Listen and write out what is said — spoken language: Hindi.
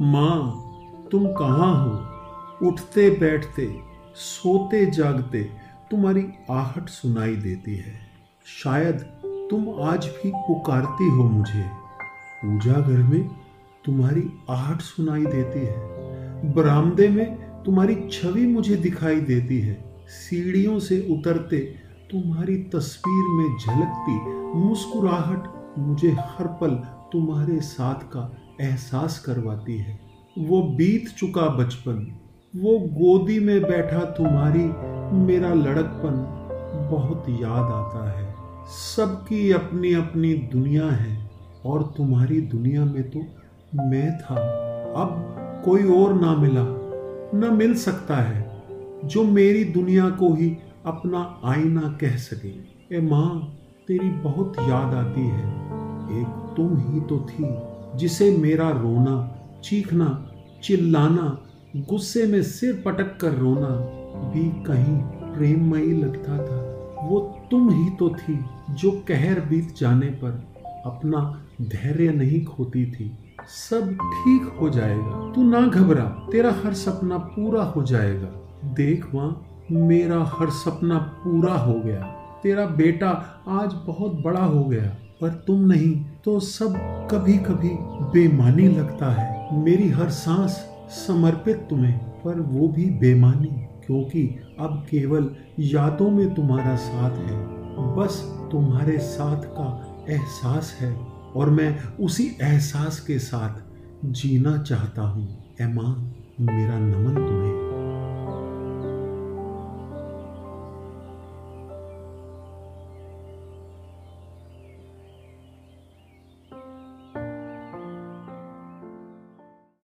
माँ, तुम कहाँ हो? उठते बैठते, सोते जागते तुम्हारी आहट सुनाई देती है। शायद तुम आज भी पुकारती हो मुझे। पूजा घर में तुम्हारी आहट सुनाई देती है। बरामदे में तुम्हारी छवि मुझे दिखाई देती है। सीढ़ियों से उतरते तुम्हारी तस्वीर में झलकती मुस्कुराहट मुझे हर पल तुम्हारे साथ का एहसास करवाती है। वो बीत चुका बचपन, वो गोदी में बैठा तुम्हारी मेरा लड़कपन बहुत याद आता है। सबकी अपनी अपनी दुनिया है और तुम्हारी दुनिया में तो मैं था। अब कोई और ना मिला, न मिल सकता है, जो मेरी दुनिया को ही अपना आईना कह सके। ए माँ, तेरी बहुत याद आती है। एक तुम ही तो थी। जिसे मेरा रोना, चीखना, चिल्लाना, गुस्से में सिर पटक कर रोना भी कहीं प्रेममयी लगता था। वो तुम ही तो थी जो कहर बीत जाने पर अपना धैर्य नहीं खोती थी। सब ठीक हो जाएगा। तू ना घबरा। तेरा हर सपना पूरा हो जाएगा। देख माँ, मेरा हर सपना पूरा हो गया। तेरा बेटा आज बहुत बड़ा हो गया। पर तुम नहीं तो सब कभी कभी बेमानी लगता है। मेरी हर सांस समर्पित तुम्हें, पर वो भी बेमानी, क्योंकि अब केवल यादों में तुम्हारा साथ है। बस तुम्हारे साथ का एहसास है, और मैं उसी एहसास के साथ जीना चाहता हूँ। ए माँ मेरा नमन तुम्हें।